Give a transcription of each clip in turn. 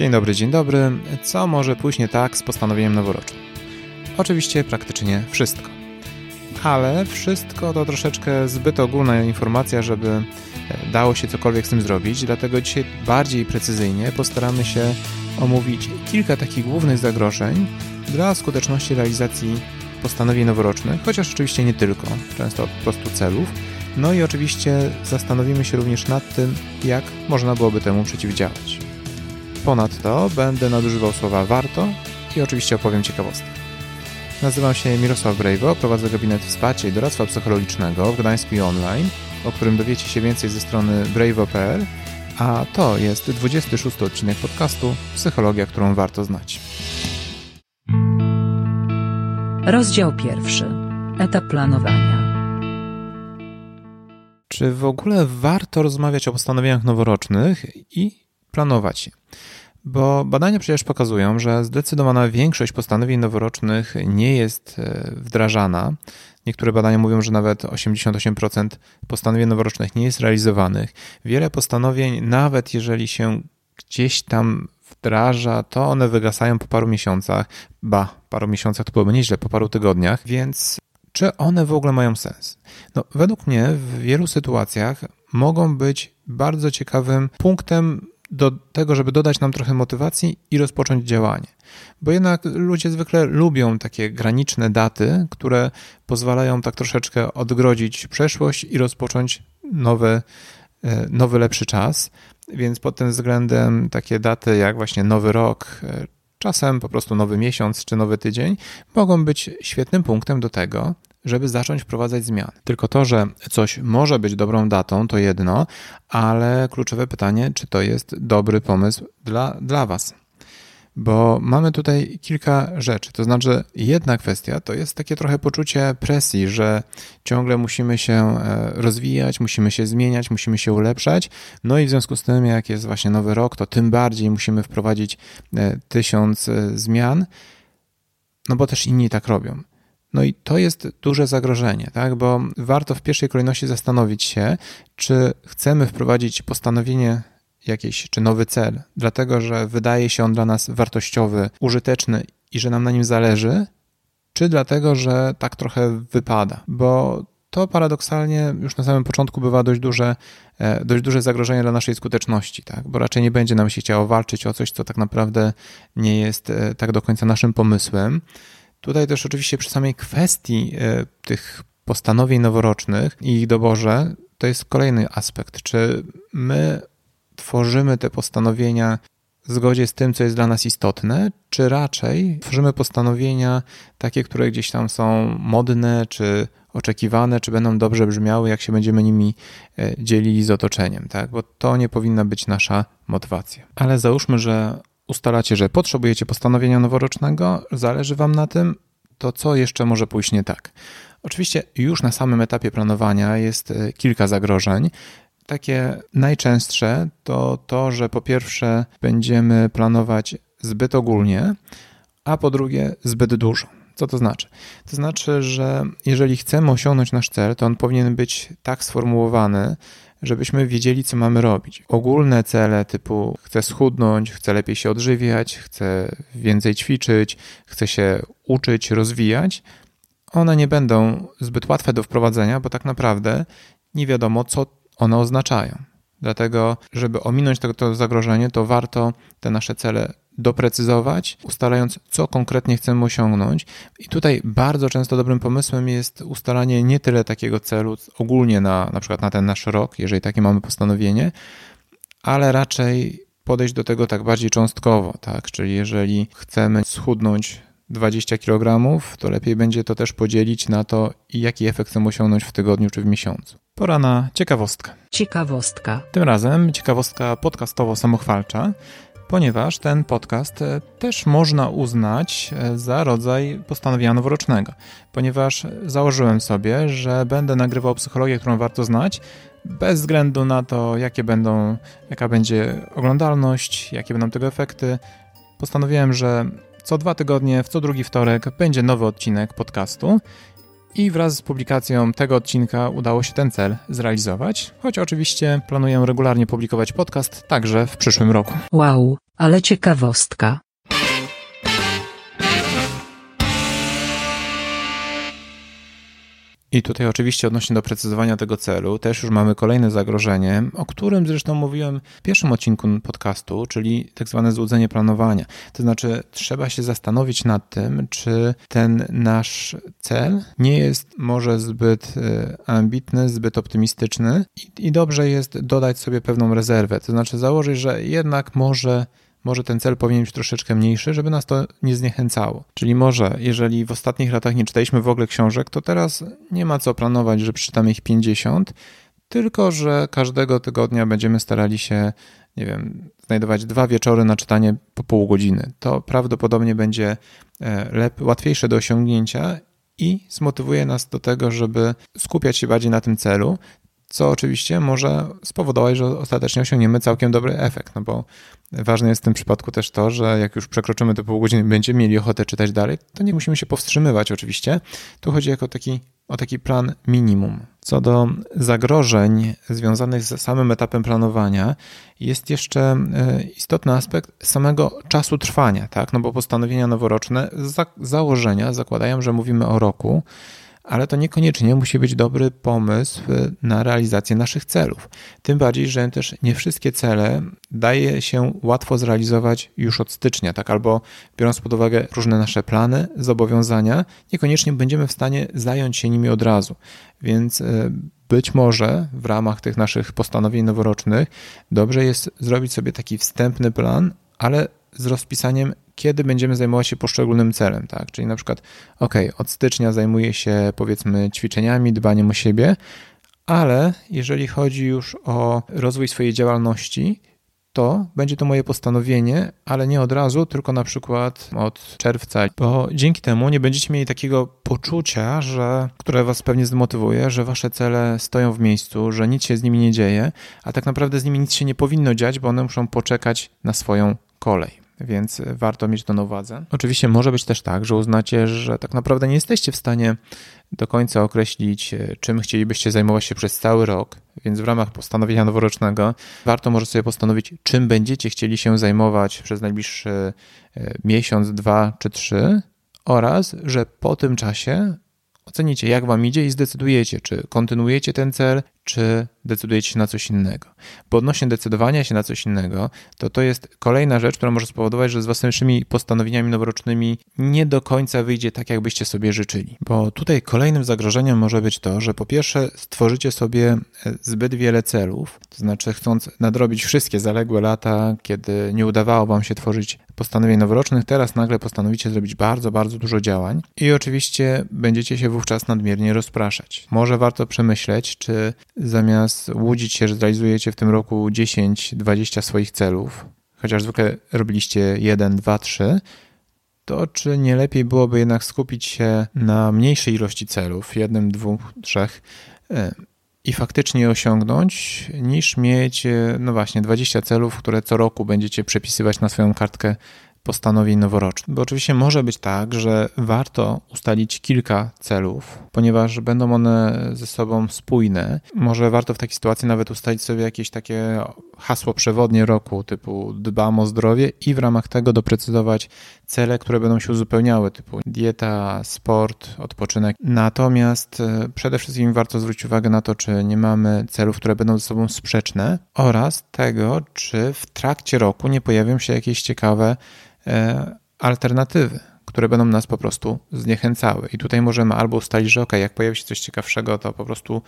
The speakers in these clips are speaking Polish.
Dzień dobry, dzień dobry. Co może pójść nie tak z postanowieniem noworocznym? Oczywiście praktycznie wszystko. Ale wszystko to troszeczkę zbyt ogólna informacja, żeby e, dało się cokolwiek z tym zrobić, dlatego dzisiaj bardziej precyzyjnie postaramy się omówić kilka takich głównych zagrożeń dla skuteczności realizacji postanowień noworocznych, chociaż oczywiście nie tylko, często po prostu celów. No i oczywiście zastanowimy się również nad tym, jak można byłoby temu przeciwdziałać. Ponadto będę nadużywał słowa warto i oczywiście opowiem ciekawostkę. Nazywam się Mirosław Brejwo, prowadzę gabinet wsparcia i doradztwa psychologicznego w Gdańsku i online, o którym dowiecie się więcej ze strony brejwo.pl, a to jest 26 odcinek podcastu Psychologia, którą warto znać. Rozdział pierwszy. Etap planowania. Czy w ogóle warto rozmawiać o postanowieniach noworocznych i planować je? Bo badania przecież pokazują, że zdecydowana większość postanowień noworocznych nie jest e, wdrażana. Niektóre badania mówią, że nawet 88% postanowień noworocznych nie jest realizowanych. Wiele postanowień, nawet jeżeli się gdzieś tam wdraża, to one wygasają po paru miesiącach. Ba, paru miesiącach to byłoby nieźle, po paru tygodniach, więc czy one w ogóle mają sens? No, według mnie w wielu sytuacjach mogą być bardzo ciekawym punktem do tego, żeby dodać nam trochę motywacji i rozpocząć działanie. Bo jednak ludzie zwykle lubią takie graniczne daty, które pozwalają tak troszeczkę odgrodzić przeszłość i rozpocząć nowy, e, nowy lepszy czas. Więc pod tym względem takie daty jak właśnie nowy rok, e, czasem po prostu nowy miesiąc czy nowy tydzień mogą być świetnym punktem do tego, żeby zacząć wprowadzać zmiany. Tylko to, że coś może być dobrą datą, to jedno, ale kluczowe pytanie, czy to jest dobry pomysł dla, dla Was. Bo mamy tutaj kilka rzeczy. To znaczy, jedna kwestia to jest takie trochę poczucie presji, że ciągle musimy się e, rozwijać, musimy się zmieniać, musimy się ulepszać. No i w związku z tym, jak jest właśnie nowy rok, to tym bardziej musimy wprowadzić e, tysiąc e, zmian, no bo też inni tak robią. No i to jest duże zagrożenie, tak? bo warto w pierwszej kolejności zastanowić się, czy chcemy wprowadzić postanowienie jakieś, czy nowy cel, dlatego że wydaje się on dla nas wartościowy, użyteczny i że nam na nim zależy, czy dlatego, że tak trochę wypada, bo to paradoksalnie już na samym początku bywa dość duże, e, dość duże zagrożenie dla naszej skuteczności, tak? bo raczej nie będzie nam się chciało walczyć o coś, co tak naprawdę nie jest e, tak do końca naszym pomysłem. Tutaj też oczywiście przy samej kwestii e, tych postanowień noworocznych i ich doborze, to jest kolejny aspekt. Czy my tworzymy te postanowienia w zgodzie z tym, co jest dla nas istotne, czy raczej tworzymy postanowienia takie, które gdzieś tam są modne, czy oczekiwane, czy będą dobrze brzmiały, jak się będziemy nimi e, dzielili z otoczeniem, tak? Bo to nie powinna być nasza motywacja. Ale załóżmy, że ustalacie, że potrzebujecie postanowienia noworocznego, zależy Wam na tym, to co jeszcze może pójść nie tak? Oczywiście już na samym etapie planowania jest e, kilka zagrożeń. Takie najczęstsze to to, że po pierwsze będziemy planować zbyt ogólnie, a po drugie zbyt dużo. Co to znaczy? To znaczy, że jeżeli chcemy osiągnąć nasz cel, to on powinien być tak sformułowany, żebyśmy wiedzieli, co mamy robić. Ogólne cele typu chcę schudnąć, chcę lepiej się odżywiać, chcę więcej ćwiczyć, chcę się uczyć, rozwijać, one nie będą zbyt łatwe do wprowadzenia, bo tak naprawdę nie wiadomo, co one oznaczają. Dlatego, żeby ominąć to, to zagrożenie, to warto te nasze cele doprecyzować, ustalając, co konkretnie chcemy osiągnąć. I tutaj bardzo często dobrym pomysłem jest ustalanie nie tyle takiego celu ogólnie na, na przykład na ten nasz rok, jeżeli takie mamy postanowienie, ale raczej podejść do tego tak bardziej cząstkowo, tak? Czyli jeżeli chcemy schudnąć 20 kg, to lepiej będzie to też podzielić na to, jaki efekt chcemy osiągnąć w tygodniu czy w miesiącu. Pora na ciekawostkę. Ciekawostka. Tym razem ciekawostka podcastowo-samochwalcza ponieważ ten podcast e, też można uznać e, za rodzaj postanowienia noworocznego, ponieważ założyłem sobie, że będę nagrywał psychologię, którą warto znać, bez względu na to, jakie będą, jaka będzie oglądalność, jakie będą tego efekty. Postanowiłem, że co dwa tygodnie, w co drugi wtorek będzie nowy odcinek podcastu i wraz z publikacją tego odcinka udało się ten cel zrealizować, choć oczywiście planuję regularnie publikować podcast także w przyszłym roku. Wow, Ale ciekawostka. I tutaj oczywiście odnośnie do precyzowania tego celu też już mamy kolejne zagrożenie, o którym zresztą mówiłem w pierwszym odcinku podcastu, czyli tak zwane złudzenie planowania. To znaczy trzeba się zastanowić nad tym, czy ten nasz cel nie jest może zbyt e, ambitny, zbyt optymistyczny i dobrze jest dodać sobie pewną rezerwę. To znaczy założyć, że jednak może może ten cel powinien być troszeczkę mniejszy, żeby nas to nie zniechęcało. Czyli może, jeżeli w ostatnich latach nie czytaliśmy w ogóle książek, to teraz nie ma co planować, że przeczytamy ich 50, tylko że każdego tygodnia będziemy starali się, nie wiem, znajdować dwa wieczory na czytanie po pół godziny. To prawdopodobnie będzie e, lep, łatwiejsze do osiągnięcia i zmotywuje nas do tego, żeby skupiać się bardziej na tym celu, co oczywiście może spowodować, że ostatecznie osiągniemy całkiem dobry efekt, no bo ważne jest w tym przypadku też to, że jak już przekroczymy te pół godziny będziemy mieli ochotę czytać dalej, to nie musimy się powstrzymywać oczywiście. Tu chodzi jako taki, o taki plan minimum. Co do zagrożeń związanych z samym etapem planowania, jest jeszcze e, istotny aspekt samego czasu trwania, tak? No bo postanowienia noworoczne z założenia zakładają, że mówimy o roku, ale to niekoniecznie musi być dobry pomysł na realizację naszych celów. Tym bardziej, że też nie wszystkie cele daje się łatwo zrealizować już od stycznia, tak albo biorąc pod uwagę różne nasze plany, zobowiązania, niekoniecznie będziemy w stanie zająć się nimi od razu. Więc e, być może w ramach tych naszych postanowień noworocznych dobrze jest zrobić sobie taki wstępny plan, ale z rozpisaniem kiedy będziemy zajmować się poszczególnym celem, tak? Czyli na przykład, ok, od stycznia zajmuję się powiedzmy ćwiczeniami, dbaniem o siebie, ale jeżeli chodzi już o rozwój swojej działalności, to będzie to moje postanowienie, ale nie od razu, tylko na przykład od czerwca, bo dzięki temu nie będziecie mieli takiego poczucia, że, które was pewnie zmotywuje, że wasze cele stoją w miejscu, że nic się z nimi nie dzieje, a tak naprawdę z nimi nic się nie powinno dziać, bo one muszą poczekać na swoją kolej więc warto mieć to na uwadze. Oczywiście może być też tak, że uznacie, że tak naprawdę nie jesteście w stanie do końca określić, e, czym chcielibyście zajmować się przez cały rok, więc w ramach postanowienia noworocznego warto może sobie postanowić, czym będziecie chcieli się zajmować przez najbliższy e, miesiąc, dwa czy trzy oraz, że po tym czasie ocenicie, jak wam idzie i zdecydujecie, czy kontynuujecie ten cel, czy decydujecie się na coś innego. Bo odnośnie decydowania się na coś innego, to to jest kolejna rzecz, która może spowodować, że z waszymi postanowieniami noworocznymi nie do końca wyjdzie tak, jakbyście sobie życzyli. Bo tutaj kolejnym zagrożeniem może być to, że po pierwsze stworzycie sobie e, zbyt wiele celów, to znaczy chcąc nadrobić wszystkie zaległe lata, kiedy nie udawało wam się tworzyć postanowień noworocznych, teraz nagle postanowicie zrobić bardzo, bardzo dużo działań i oczywiście będziecie się wówczas nadmiernie rozpraszać. Może warto przemyśleć, czy zamiast łudzić się, że zrealizujecie w tym roku 10-20 swoich celów, chociaż zwykle robiliście 1, 2, 3, to czy nie lepiej byłoby jednak skupić się na mniejszej ilości celów, jednym, dwóch, trzech, e, i faktycznie osiągnąć, niż mieć, e, no właśnie, 20 celów, które co roku będziecie przepisywać na swoją kartkę postanowień noworocznych. Bo oczywiście może być tak, że warto ustalić kilka celów, ponieważ będą one ze sobą spójne. Może warto w takiej sytuacji nawet ustalić sobie jakieś takie hasło przewodnie roku, typu dbam o zdrowie i w ramach tego doprecyzować cele, które będą się uzupełniały, typu dieta, sport, odpoczynek. Natomiast e, przede wszystkim warto zwrócić uwagę na to, czy nie mamy celów, które będą ze sobą sprzeczne oraz tego, czy w trakcie roku nie pojawią się jakieś ciekawe alternatywy, które będą nas po prostu zniechęcały. I tutaj możemy albo ustalić, że ok, jak pojawi się coś ciekawszego, to po prostu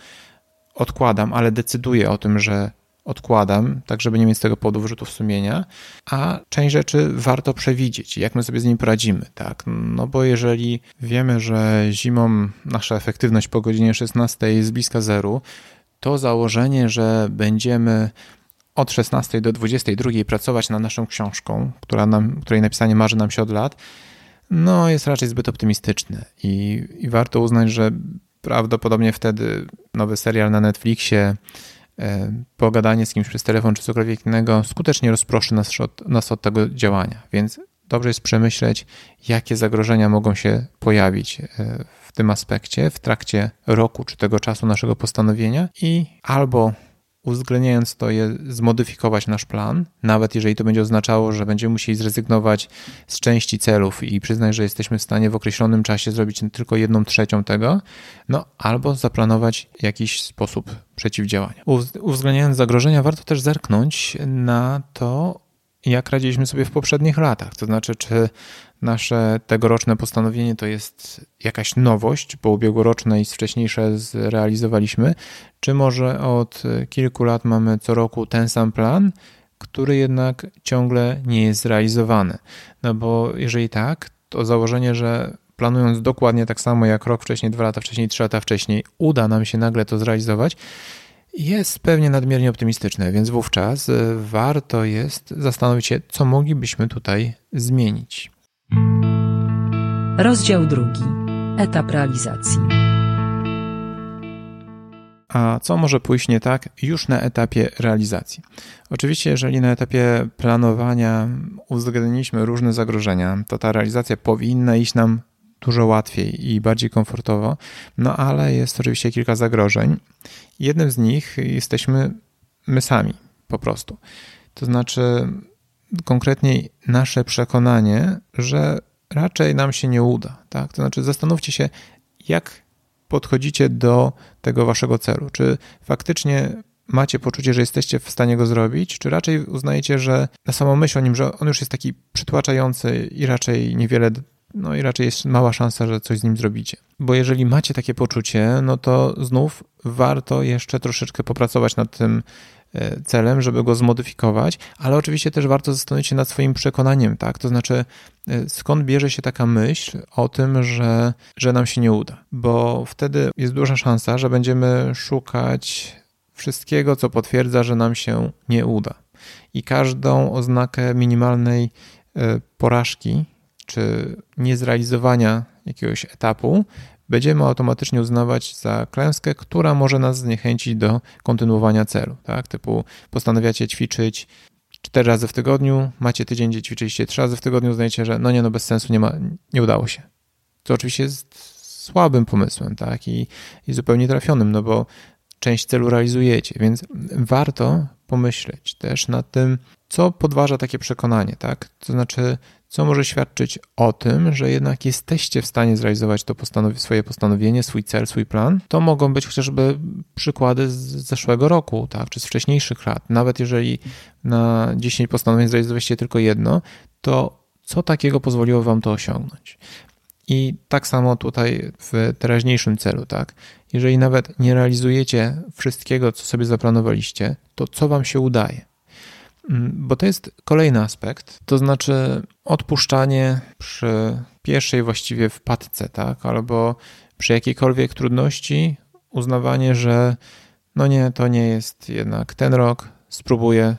odkładam, ale decyduję o tym, że odkładam, tak żeby nie mieć z tego powodu wyrzutów sumienia, a część rzeczy warto przewidzieć, jak my sobie z nim poradzimy, tak? No bo jeżeli wiemy, że zimą nasza efektywność po godzinie 16 jest bliska zeru, to założenie, że będziemy od 16 do 22 pracować nad naszą książką, która nam, której napisanie marzy nam się od lat, no jest raczej zbyt optymistyczny i, i warto uznać, że prawdopodobnie wtedy nowy serial na Netflixie, e, pogadanie z kimś przez telefon czy cokolwiek innego skutecznie rozproszy nas od, nas od tego działania, więc dobrze jest przemyśleć, jakie zagrożenia mogą się pojawić e, w tym aspekcie w trakcie roku czy tego czasu naszego postanowienia i albo uwzględniając to, je zmodyfikować nasz plan, nawet jeżeli to będzie oznaczało, że będziemy musieli zrezygnować z części celów i przyznać, że jesteśmy w stanie w określonym czasie zrobić tylko jedną trzecią tego, no albo zaplanować jakiś sposób przeciwdziałania. Uwzględniając zagrożenia, warto też zerknąć na to, jak radziliśmy sobie w poprzednich latach. To znaczy, czy nasze tegoroczne postanowienie to jest jakaś nowość, bo ubiegłoroczne i wcześniejsze zrealizowaliśmy, czy może od kilku lat mamy co roku ten sam plan, który jednak ciągle nie jest zrealizowany. No bo jeżeli tak, to założenie, że planując dokładnie tak samo jak rok wcześniej, dwa lata wcześniej, trzy lata wcześniej, uda nam się nagle to zrealizować, jest pewnie nadmiernie optymistyczne, więc wówczas e, warto jest zastanowić się, co moglibyśmy tutaj zmienić. Rozdział drugi. Etap realizacji. A co może pójść nie tak już na etapie realizacji? Oczywiście, jeżeli na etapie planowania uwzględniliśmy różne zagrożenia, to ta realizacja powinna iść nam dużo łatwiej i bardziej komfortowo, no ale jest oczywiście kilka zagrożeń. Jednym z nich jesteśmy my sami po prostu. To znaczy, konkretniej nasze przekonanie, że raczej nam się nie uda. Tak? To znaczy, zastanówcie się, jak podchodzicie do tego waszego celu. Czy faktycznie macie poczucie, że jesteście w stanie go zrobić, czy raczej uznajecie, że na samą myśl o nim, że on już jest taki przytłaczający i raczej niewiele no i raczej jest mała szansa, że coś z nim zrobicie. Bo jeżeli macie takie poczucie, no to znów warto jeszcze troszeczkę popracować nad tym e, celem, żeby go zmodyfikować, ale oczywiście też warto zastanowić się nad swoim przekonaniem, tak? To znaczy, e, skąd bierze się taka myśl o tym, że, że nam się nie uda? Bo wtedy jest duża szansa, że będziemy szukać wszystkiego, co potwierdza, że nam się nie uda. I każdą oznakę minimalnej e, porażki czy niezrealizowania jakiegoś etapu, będziemy automatycznie uznawać za klęskę, która może nas zniechęcić do kontynuowania celu. Tak? Typu postanawiacie ćwiczyć cztery razy w tygodniu, macie tydzień, gdzie ćwiczyliście trzy razy w tygodniu, uznajecie, że no nie, no bez sensu, nie, ma, nie udało się. To oczywiście jest słabym pomysłem tak? I, i zupełnie trafionym, no bo część celu realizujecie, więc warto pomyśleć też nad tym, co podważa takie przekonanie, tak? To znaczy, co może świadczyć o tym, że jednak jesteście w stanie zrealizować to postanowi swoje postanowienie, swój cel, swój plan. To mogą być chociażby przykłady z zeszłego roku, tak, czy z wcześniejszych lat. Nawet jeżeli na 10 postanowień zrealizowaliście tylko jedno, to co takiego pozwoliło wam to osiągnąć? I tak samo tutaj w teraźniejszym celu, tak? Jeżeli nawet nie realizujecie wszystkiego, co sobie zaplanowaliście, to co wam się udaje? Mm, bo to jest kolejny aspekt, to znaczy odpuszczanie przy pierwszej właściwie wpadce, tak, albo przy jakiejkolwiek trudności, uznawanie, że no nie, to nie jest jednak ten rok, spróbuję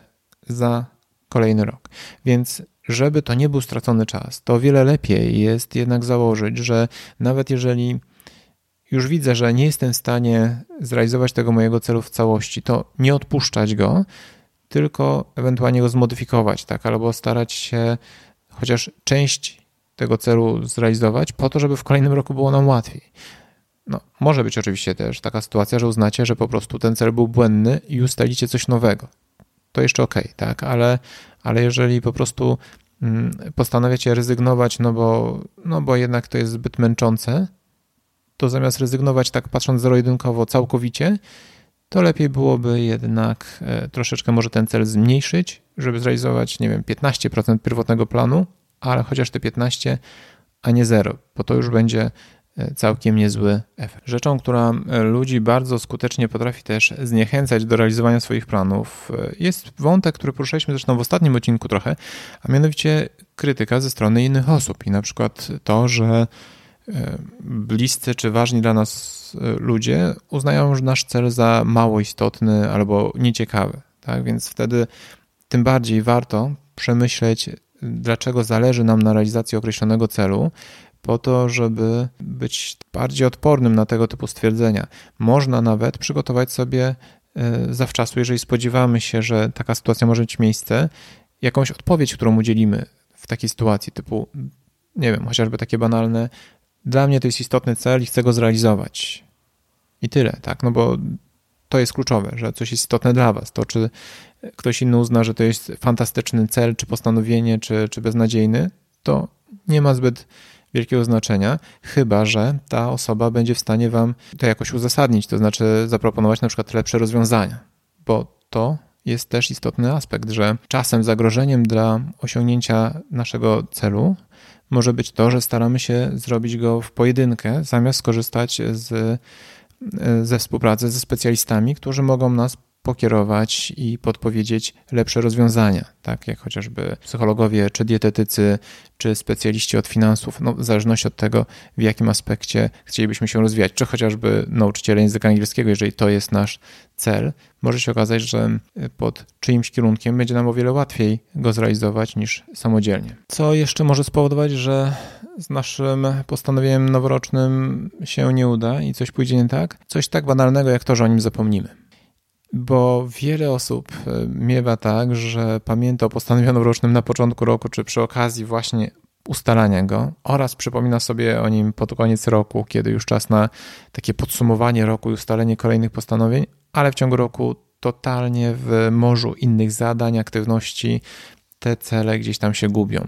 za kolejny rok. Więc żeby to nie był stracony czas, to o wiele lepiej jest jednak założyć, że nawet jeżeli już widzę, że nie jestem w stanie zrealizować tego mojego celu w całości, to nie odpuszczać go, tylko ewentualnie go zmodyfikować, tak, albo starać się chociaż część tego celu zrealizować, po to, żeby w kolejnym roku było nam łatwiej. No, może być oczywiście też taka sytuacja, że uznacie, że po prostu ten cel był błędny i ustalicie coś nowego. To jeszcze ok, tak, ale, ale jeżeli po prostu mm, postanawiacie rezygnować, no bo, no bo jednak to jest zbyt męczące, to zamiast rezygnować tak patrząc zero-jedynkowo całkowicie, to lepiej byłoby jednak e, troszeczkę może ten cel zmniejszyć, żeby zrealizować, nie wiem, 15% pierwotnego planu, ale chociaż te 15, a nie 0, bo to już będzie całkiem niezły efekt. Rzeczą, która e, ludzi bardzo skutecznie potrafi też zniechęcać do realizowania swoich planów, jest wątek, który poruszaliśmy zresztą w ostatnim odcinku trochę, a mianowicie krytyka ze strony innych osób i na przykład to, że bliscy czy ważni dla nas ludzie uznają nasz cel za mało istotny albo nieciekawy. Tak? Więc wtedy tym bardziej warto przemyśleć, dlaczego zależy nam na realizacji określonego celu, po to, żeby być bardziej odpornym na tego typu stwierdzenia. Można nawet przygotować sobie e, zawczasu, jeżeli spodziewamy się, że taka sytuacja może mieć miejsce, jakąś odpowiedź, którą udzielimy w takiej sytuacji, typu, nie wiem, chociażby takie banalne, dla mnie to jest istotny cel i chcę go zrealizować. I tyle, tak? No bo to jest kluczowe, że coś jest istotne dla Was. To, czy ktoś inny uzna, że to jest fantastyczny cel, czy postanowienie, czy, czy beznadziejny, to nie ma zbyt wielkiego znaczenia, chyba że ta osoba będzie w stanie Wam to jakoś uzasadnić, to znaczy zaproponować na przykład lepsze rozwiązania, bo to jest też istotny aspekt, że czasem zagrożeniem dla osiągnięcia naszego celu może być to, że staramy się zrobić go w pojedynkę, zamiast skorzystać z, ze współpracy ze specjalistami, którzy mogą nas pokierować i podpowiedzieć lepsze rozwiązania, tak jak chociażby psychologowie, czy dietetycy, czy specjaliści od finansów, no, w zależności od tego, w jakim aspekcie chcielibyśmy się rozwijać, czy chociażby nauczyciele języka angielskiego, jeżeli to jest nasz cel, może się okazać, że pod czyimś kierunkiem będzie nam o wiele łatwiej go zrealizować niż samodzielnie. Co jeszcze może spowodować, że z naszym postanowieniem noworocznym się nie uda i coś pójdzie nie tak? Coś tak banalnego, jak to, że o nim zapomnimy bo wiele osób e, miewa tak, że pamięta o postanowieniu noworocznym na początku roku, czy przy okazji właśnie ustalania go oraz przypomina sobie o nim pod koniec roku, kiedy już czas na takie podsumowanie roku i ustalenie kolejnych postanowień, ale w ciągu roku totalnie w morzu innych zadań, aktywności te cele gdzieś tam się gubią.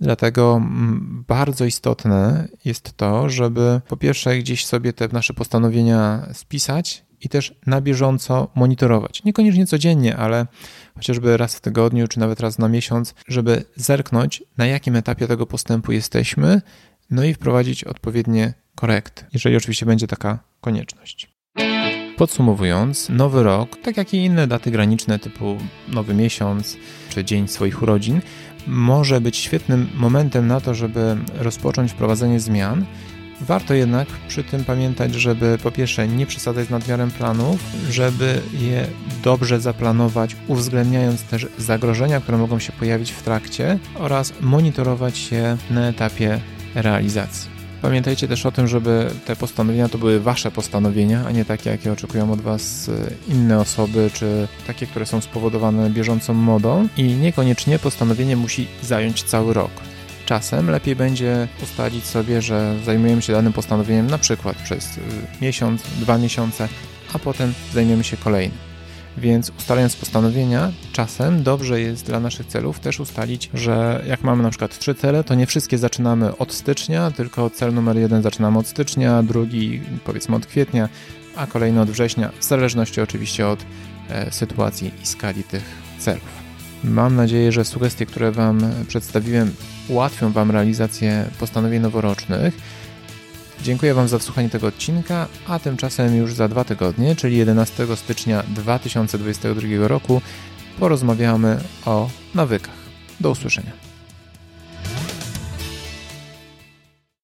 Dlatego bardzo istotne jest to, żeby po pierwsze gdzieś sobie te nasze postanowienia spisać i też na bieżąco monitorować. Niekoniecznie codziennie, ale chociażby raz w tygodniu, czy nawet raz na miesiąc, żeby zerknąć, na jakim etapie tego postępu jesteśmy, no i wprowadzić odpowiednie korekty, jeżeli oczywiście będzie taka konieczność. Podsumowując, nowy rok, tak jak i inne daty graniczne typu nowy miesiąc czy dzień swoich urodzin, może być świetnym momentem na to, żeby rozpocząć wprowadzenie zmian Warto jednak przy tym pamiętać, żeby po pierwsze nie przesadzać z nadmiarem planów, żeby je dobrze zaplanować, uwzględniając też zagrożenia, które mogą się pojawić w trakcie oraz monitorować je na etapie realizacji. Pamiętajcie też o tym, żeby te postanowienia to były Wasze postanowienia, a nie takie, jakie oczekują od Was e, inne osoby, czy takie, które są spowodowane bieżącą modą i niekoniecznie postanowienie musi zająć cały rok. Czasem lepiej będzie ustalić sobie, że zajmujemy się danym postanowieniem na przykład przez y, miesiąc, dwa miesiące, a potem zajmiemy się kolejnym. Więc ustalając postanowienia, czasem dobrze jest dla naszych celów też ustalić, że jak mamy na przykład trzy cele, to nie wszystkie zaczynamy od stycznia, tylko cel numer jeden zaczynamy od stycznia, drugi powiedzmy od kwietnia, a kolejny od września, w zależności oczywiście od e, sytuacji i skali tych celów. Mam nadzieję, że sugestie, które Wam przedstawiłem, ułatwią Wam realizację postanowień noworocznych. Dziękuję Wam za wsłuchanie tego odcinka, a tymczasem już za dwa tygodnie, czyli 11 stycznia 2022 roku, porozmawiamy o nawykach. Do usłyszenia.